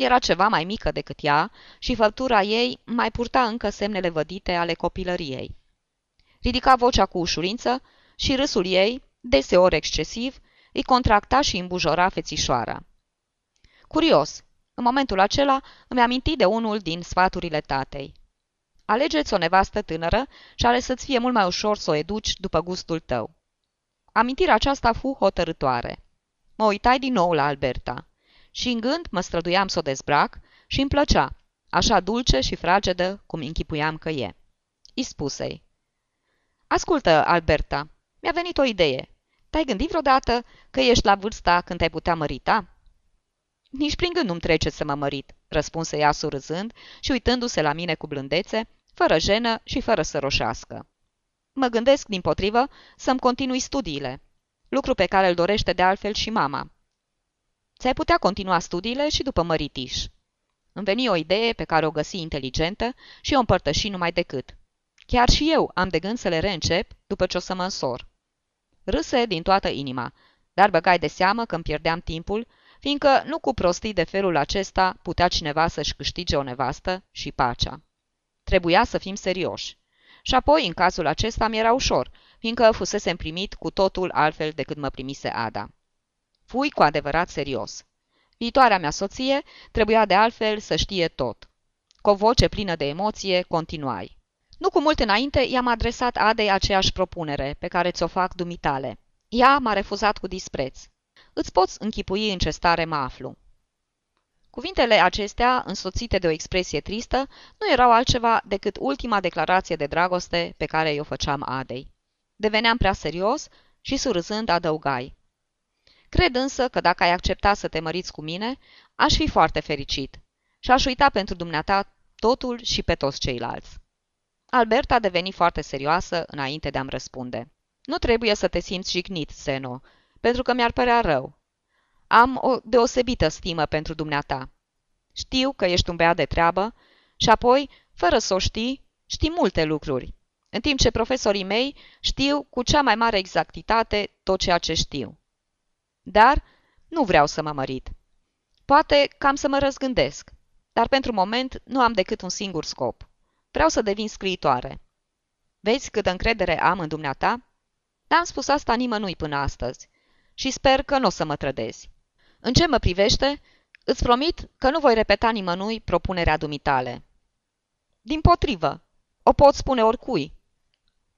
Era ceva mai mică decât ea și făptura ei mai purta încă semnele vădite ale copilăriei. Ridica vocea cu ușurință și râsul ei, deseori excesiv, îi contracta și îmbujora fețișoara. Curios, în momentul acela îmi aminti de unul din sfaturile tatei. Alegeți o nevastă tânără și are să-ți fie mult mai ușor să o educi după gustul tău. Amintirea aceasta fu hotărătoare. Mă uitai din nou la Alberta și în gând mă străduiam să o dezbrac și îmi plăcea, așa dulce și fragedă cum închipuiam că e. Îi spusei. Ascultă, Alberta, mi-a venit o idee. Te-ai gândit vreodată că ești la vârsta când te-ai putea mărita? Nici prin gând nu-mi trece să mă mărit, răspunse ea surâzând și uitându-se la mine cu blândețe, fără jenă și fără să roșească. Mă gândesc, din potrivă, să-mi continui studiile, lucru pe care îl dorește de altfel și mama. Ți-ai putea continua studiile și după măritiș. Îmi veni o idee pe care o găsi inteligentă și o împărtăși numai decât. Chiar și eu am de gând să le reîncep după ce o să mă însor. Râse din toată inima, dar băgai de seamă că îmi pierdeam timpul, fiindcă nu cu prostii de felul acesta putea cineva să-și câștige o nevastă și pacea. Trebuia să fim serioși. Și apoi, în cazul acesta, mi era ușor, fiindcă fusese primit cu totul altfel decât mă primise Ada. Fui cu adevărat serios. Viitoarea mea soție trebuia de altfel să știe tot. Cu o voce plină de emoție, continuai. Nu cu mult înainte i-am adresat Adei aceeași propunere pe care ți-o fac dumitale. Ea m-a refuzat cu dispreț. Îți poți închipui în ce stare mă aflu. Cuvintele acestea, însoțite de o expresie tristă, nu erau altceva decât ultima declarație de dragoste pe care i-o făceam Adei. Deveneam prea serios și surâzând adăugai. Cred însă că dacă ai accepta să te măriți cu mine, aș fi foarte fericit și aș uita pentru dumneata totul și pe toți ceilalți. Alberta a devenit foarte serioasă înainte de a-mi răspunde. Nu trebuie să te simți jignit, Seno, pentru că mi-ar părea rău. Am o deosebită stimă pentru dumneata. Știu că ești un băiat de treabă și apoi, fără să o știi, știi multe lucruri, în timp ce profesorii mei știu cu cea mai mare exactitate tot ceea ce știu. Dar nu vreau să mă mărit. Poate cam să mă răzgândesc, dar pentru moment nu am decât un singur scop. Vreau să devin scriitoare. Vezi cât încredere am în dumneata? N-am spus asta nimănui până astăzi și sper că nu o să mă trădezi. În ce mă privește, îți promit că nu voi repeta nimănui propunerea dumitale. Din potrivă, o pot spune oricui.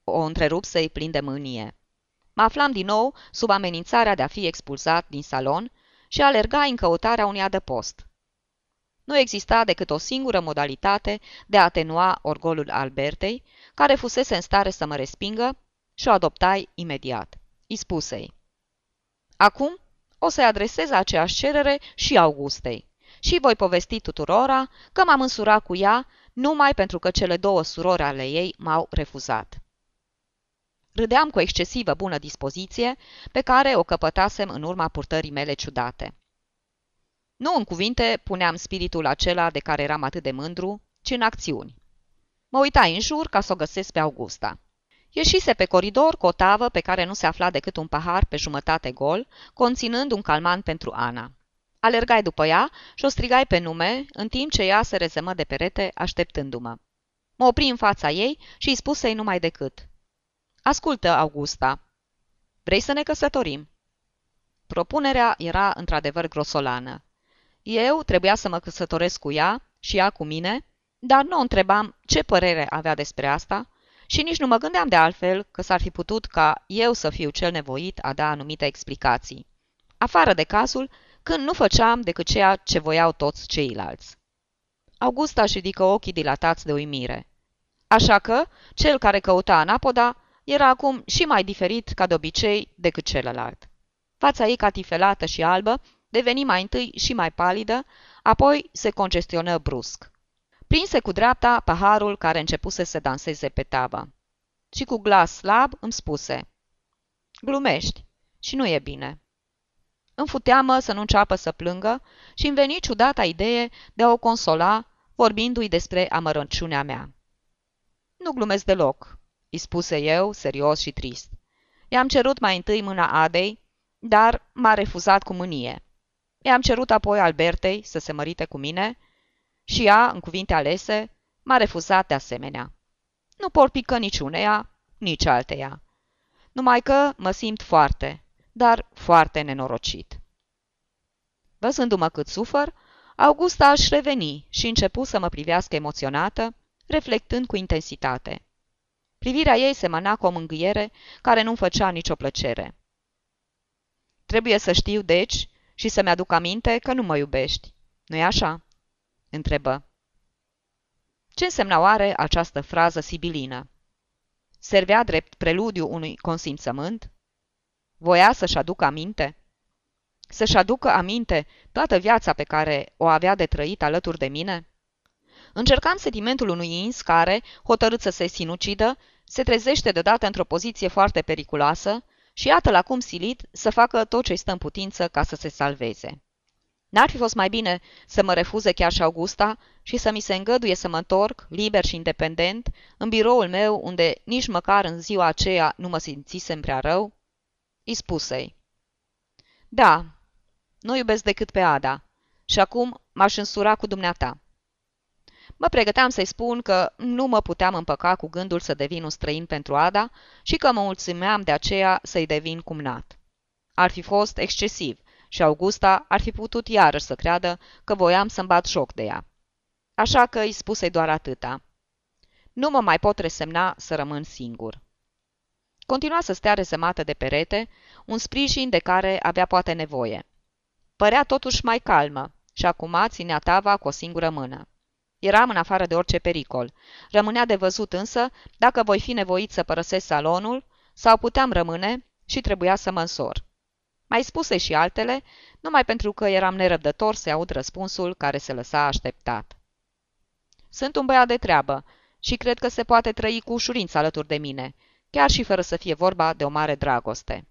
O întrerup să-i plin de mânie. Mă aflam din nou sub amenințarea de a fi expulzat din salon și alerga în căutarea unui adăpost. Nu exista decât o singură modalitate de a atenua orgolul Albertei, care fusese în stare să mă respingă și o adoptai imediat. Îi spusei. Acum o să-i adresez aceeași cerere și Augustei. Și voi povesti tuturora că m-am însurat cu ea numai pentru că cele două surori ale ei m-au refuzat. Râdeam cu excesivă bună dispoziție, pe care o căpătasem în urma purtării mele ciudate. Nu în cuvinte puneam spiritul acela de care eram atât de mândru, ci în acțiuni. Mă uitai în jur ca să o găsesc pe Augusta. Ieșise pe coridor cu o tavă pe care nu se afla decât un pahar pe jumătate gol, conținând un calman pentru Ana. Alergai după ea și o strigai pe nume, în timp ce ea se rezemă de perete, așteptându-mă. Mă opri în fața ei și îi spuse-i numai decât. Ascultă, Augusta. Vrei să ne căsătorim? Propunerea era într-adevăr grosolană. Eu trebuia să mă căsătoresc cu ea și ea cu mine, dar nu o întrebam ce părere avea despre asta și nici nu mă gândeam de altfel că s-ar fi putut ca eu să fiu cel nevoit a da anumite explicații. Afară de cazul când nu făceam decât ceea ce voiau toți ceilalți. Augusta își ridică ochii dilatați de uimire. Așa că, cel care căuta anapoda era acum și mai diferit ca de obicei decât celălalt. Fața ei catifelată și albă deveni mai întâi și mai palidă, apoi se congestionă brusc. Prinse cu dreapta paharul care începuse să danseze pe tavă. Și cu glas slab îmi spuse, Glumești și nu e bine. Îmi futeamă să nu înceapă să plângă și îmi veni ciudata idee de a o consola, vorbindu-i despre amărăciunea mea. Nu glumesc deloc, îi spuse eu, serios și trist. I-am cerut mai întâi mâna Adei, dar m-a refuzat cu mânie. I-am cerut apoi Albertei să se mărite cu mine și ea, în cuvinte alese, m-a refuzat de asemenea. Nu porpică niciuneia, nici alteia. Numai că mă simt foarte, dar foarte nenorocit. Văzându-mă cât sufăr, Augusta își reveni și începu să mă privească emoționată, reflectând cu intensitate. Privirea ei semăna cu o mângâiere care nu-mi făcea nicio plăcere. Trebuie să știu, deci, și să-mi aduc aminte că nu mă iubești. Nu-i așa? întrebă. Ce însemna oare această frază sibilină? Servea drept preludiu unui consimțământ? Voia să-și aducă aminte? Să-și aducă aminte toată viața pe care o avea de trăit alături de mine? Încercam sentimentul unui ins care, hotărât să se sinucidă, se trezește deodată într-o poziție foarte periculoasă și iată-l acum silit să facă tot ce-i stă în putință ca să se salveze. N-ar fi fost mai bine să mă refuze chiar și Augusta și să mi se îngăduie să mă întorc, liber și independent, în biroul meu, unde nici măcar în ziua aceea nu mă simțisem prea rău? Îi spusei. Da, nu iubesc decât pe Ada și acum m-aș însura cu dumneata. Mă pregăteam să-i spun că nu mă puteam împăca cu gândul să devin un străin pentru Ada și că mă mulțumeam de aceea să-i devin cumnat. Ar fi fost excesiv și Augusta ar fi putut iarăși să creadă că voiam să-mi bat joc de ea. Așa că îi spuse doar atâta. Nu mă mai pot resemna să rămân singur. Continua să stea rezemată de perete, un sprijin de care avea poate nevoie. Părea totuși mai calmă și acum ținea tava cu o singură mână. Eram în afară de orice pericol. Rămânea de văzut însă dacă voi fi nevoit să părăsesc salonul sau puteam rămâne și trebuia să mă însor. Mai spuse și altele, numai pentru că eram nerăbdător să aud răspunsul care se lăsa așteptat. Sunt un băiat de treabă și cred că se poate trăi cu ușurință alături de mine, chiar și fără să fie vorba de o mare dragoste.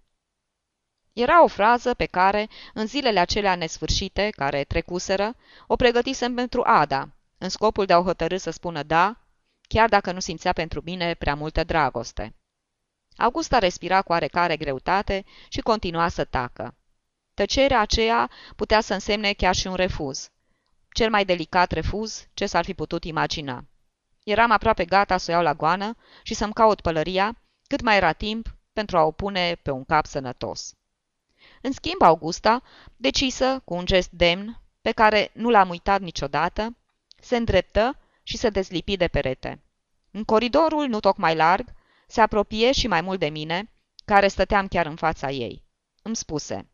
Era o frază pe care, în zilele acelea nesfârșite care trecuseră, o pregătisem pentru Ada, în scopul de a o hotărâ să spună da, chiar dacă nu simțea pentru mine prea multă dragoste. Augusta respira cu oarecare greutate și continua să tacă. Tăcerea aceea putea să însemne chiar și un refuz. Cel mai delicat refuz ce s-ar fi putut imagina. Eram aproape gata să o iau la goană și să-mi caut pălăria, cât mai era timp pentru a o pune pe un cap sănătos. În schimb, Augusta, decisă, cu un gest demn, pe care nu l-am uitat niciodată, se îndreptă și se dezlipi de perete. În coridorul, nu tocmai larg, se apropie și mai mult de mine, care stăteam chiar în fața ei. Îmi spuse,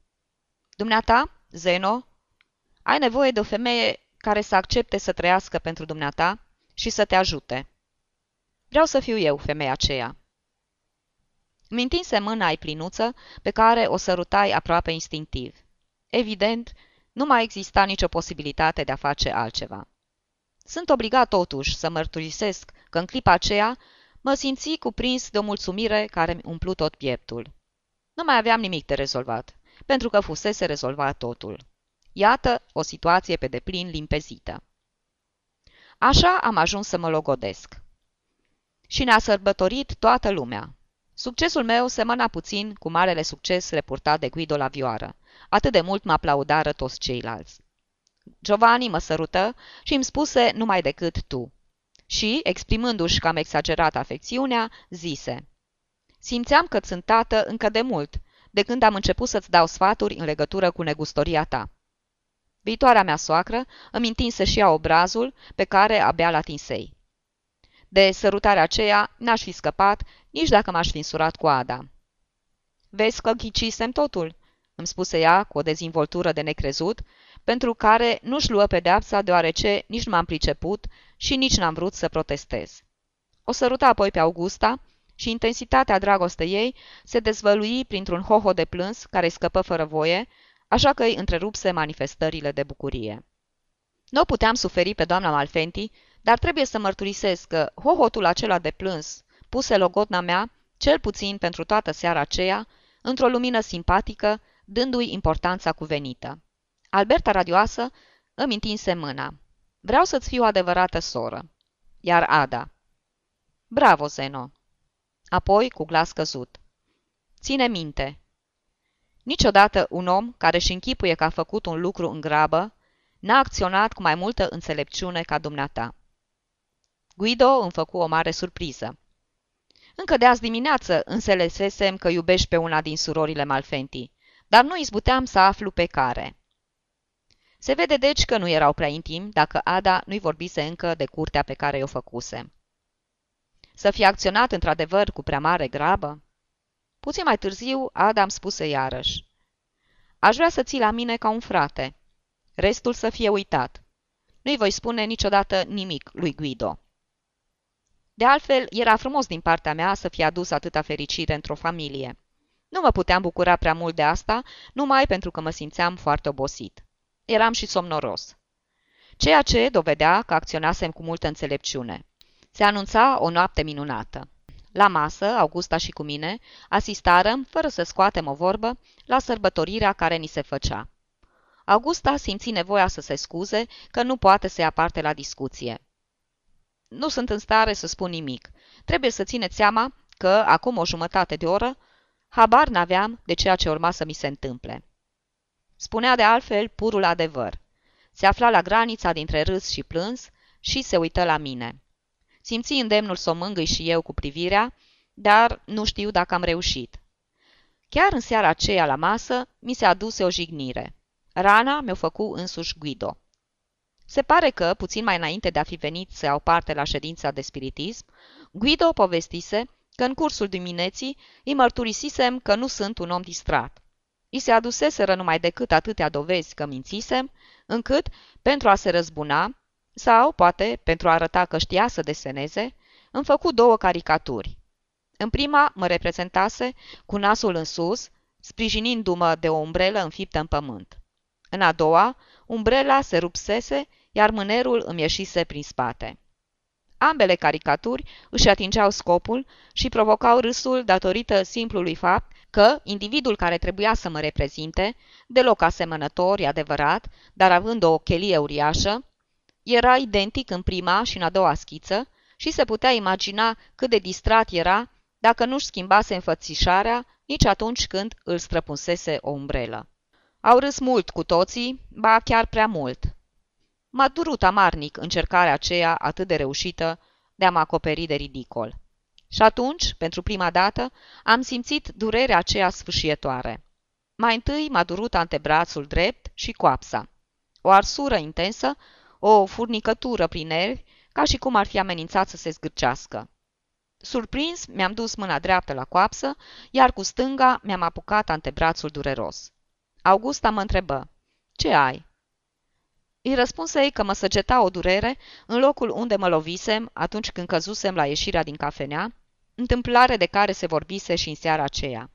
Dumneata, Zeno, ai nevoie de o femeie care să accepte să trăiască pentru dumneata și să te ajute. Vreau să fiu eu femeia aceea. Îmi întinse mâna ai plinuță, pe care o sărutai aproape instinctiv. Evident, nu mai exista nicio posibilitate de a face altceva. Sunt obligat totuși să mărturisesc că în clipa aceea mă simți cuprins de o mulțumire care mi umplu tot pieptul. Nu mai aveam nimic de rezolvat, pentru că fusese rezolvat totul. Iată o situație pe deplin limpezită. Așa am ajuns să mă logodesc. Și ne-a sărbătorit toată lumea. Succesul meu semăna puțin cu marele succes reportat de Guido la vioară. Atât de mult mă aplaudară toți ceilalți. Giovanni mă sărută și îmi spuse numai decât tu. Și, exprimându-și cam exagerat afecțiunea, zise Simțeam că sunt tată încă de mult, de când am început să-ți dau sfaturi în legătură cu negustoria ta. Viitoarea mea soacră îmi întinse și ea obrazul pe care abia l-atinsei. De sărutarea aceea n-aș fi scăpat nici dacă m-aș fi însurat cu Ada. Vezi că ghicisem totul, îmi spuse ea cu o dezvoltură de necrezut, pentru care nu-și luă pedeapsa deoarece nici nu m-am priceput și nici n-am vrut să protestez. O săruta apoi pe Augusta și intensitatea dragostei ei se dezvălui printr-un hoho de plâns care îi scăpă fără voie, așa că îi întrerupse manifestările de bucurie. Nu puteam suferi pe doamna Malfenti, dar trebuie să mărturisesc că hohotul acela de plâns, puse logotna mea, cel puțin pentru toată seara aceea, într-o lumină simpatică, dându-i importanța cuvenită. Alberta radioasă îmi întinse mâna. Vreau să-ți fiu o adevărată soră. Iar Ada. Bravo, Zeno. Apoi, cu glas căzut. Ține minte. Niciodată un om care și închipuie că a făcut un lucru în grabă n-a acționat cu mai multă înțelepciune ca dumneata. Guido îmi făcu o mare surpriză. Încă de azi dimineață înțelesesem că iubești pe una din surorile Malfenti, dar nu izbuteam să aflu pe care. Se vede deci că nu erau prea intim dacă Ada nu-i vorbise încă de curtea pe care o făcuse. Să fie acționat într-adevăr cu prea mare grabă? Puțin mai târziu, Ada îmi spuse iarăși. Aș vrea să ții la mine ca un frate. Restul să fie uitat. Nu-i voi spune niciodată nimic lui Guido. De altfel, era frumos din partea mea să fie adus atâta fericire într-o familie. Nu mă puteam bucura prea mult de asta, numai pentru că mă simțeam foarte obosit. Eram și somnoros. Ceea ce dovedea că acționasem cu multă înțelepciune. Se anunța o noapte minunată. La masă, Augusta și cu mine, asistarăm, fără să scoatem o vorbă, la sărbătorirea care ni se făcea. Augusta simți nevoia să se scuze că nu poate să ia parte la discuție. Nu sunt în stare să spun nimic. Trebuie să țineți seama că, acum o jumătate de oră, habar n-aveam de ceea ce urma să mi se întâmple. Spunea de altfel purul adevăr. Se afla la granița dintre râs și plâns și se uită la mine. Simți îndemnul să o mângâi și eu cu privirea, dar nu știu dacă am reușit. Chiar în seara aceea la masă mi se aduse o jignire. Rana mi-o făcu însuși Guido. Se pare că, puțin mai înainte de a fi venit să iau parte la ședința de spiritism, Guido povestise că în cursul dimineții îi mărturisisem că nu sunt un om distrat. I se aduseseră numai decât atâtea dovezi că mințisem, încât, pentru a se răzbuna, sau, poate, pentru a arăta că știa să deseneze, îmi făcut două caricaturi. În prima mă reprezentase cu nasul în sus, sprijinindu-mă de o umbrelă înfiptă în pământ. În a doua, umbrela se rupsese, iar mânerul îmi ieșise prin spate. Ambele caricaturi își atingeau scopul și provocau râsul datorită simplului fapt că individul care trebuia să mă reprezinte, deloc asemănător, e adevărat, dar având o chelie uriașă, era identic în prima și în a doua schiță și se putea imagina cât de distrat era dacă nu-și schimbase înfățișarea nici atunci când îl străpunsese o umbrelă. Au râs mult cu toții, ba chiar prea mult. M-a durut amarnic încercarea aceea atât de reușită de a mă acoperi de ridicol. Și atunci, pentru prima dată, am simțit durerea aceea sfâșietoare. Mai întâi m-a durut antebrațul drept și coapsa. O arsură intensă, o furnicătură prin nervi, ca și cum ar fi amenințat să se zgârcească. Surprins, mi-am dus mâna dreaptă la coapsă, iar cu stânga mi-am apucat antebrațul dureros. Augusta mă întrebă, Ce ai?" Îi răspunsei că mă săgeta o durere în locul unde mă lovisem atunci când căzusem la ieșirea din cafenea, întâmplare de care se vorbise și în seara aceea.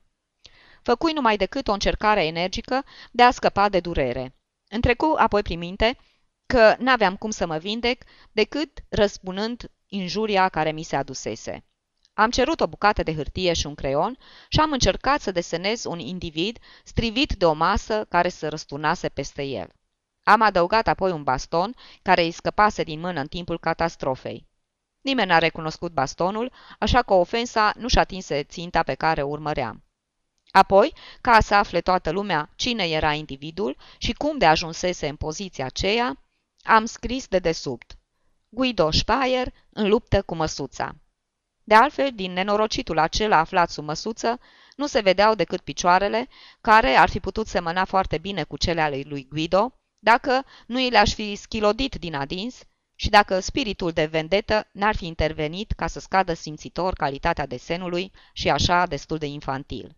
Făcui numai decât o încercare energică de a scăpa de durere. Întrecu apoi prin minte că n-aveam cum să mă vindec decât răspunând injuria care mi se adusese. Am cerut o bucată de hârtie și un creion și am încercat să desenez un individ strivit de o masă care să răsturnase peste el. Am adăugat apoi un baston care îi scăpase din mână în timpul catastrofei. Nimeni n-a recunoscut bastonul, așa că ofensa nu-și atinse ținta pe care o urmăream. Apoi, ca să afle toată lumea cine era individul și cum de ajunsese în poziția aceea, am scris de desubt. Guido Speyer în luptă cu măsuța. De altfel, din nenorocitul acela aflat sub măsuță, nu se vedeau decât picioarele, care ar fi putut semăna foarte bine cu cele ale lui Guido, dacă nu i le-aș fi schilodit din adins și dacă spiritul de vendetă n-ar fi intervenit ca să scadă simțitor calitatea desenului și așa destul de infantil.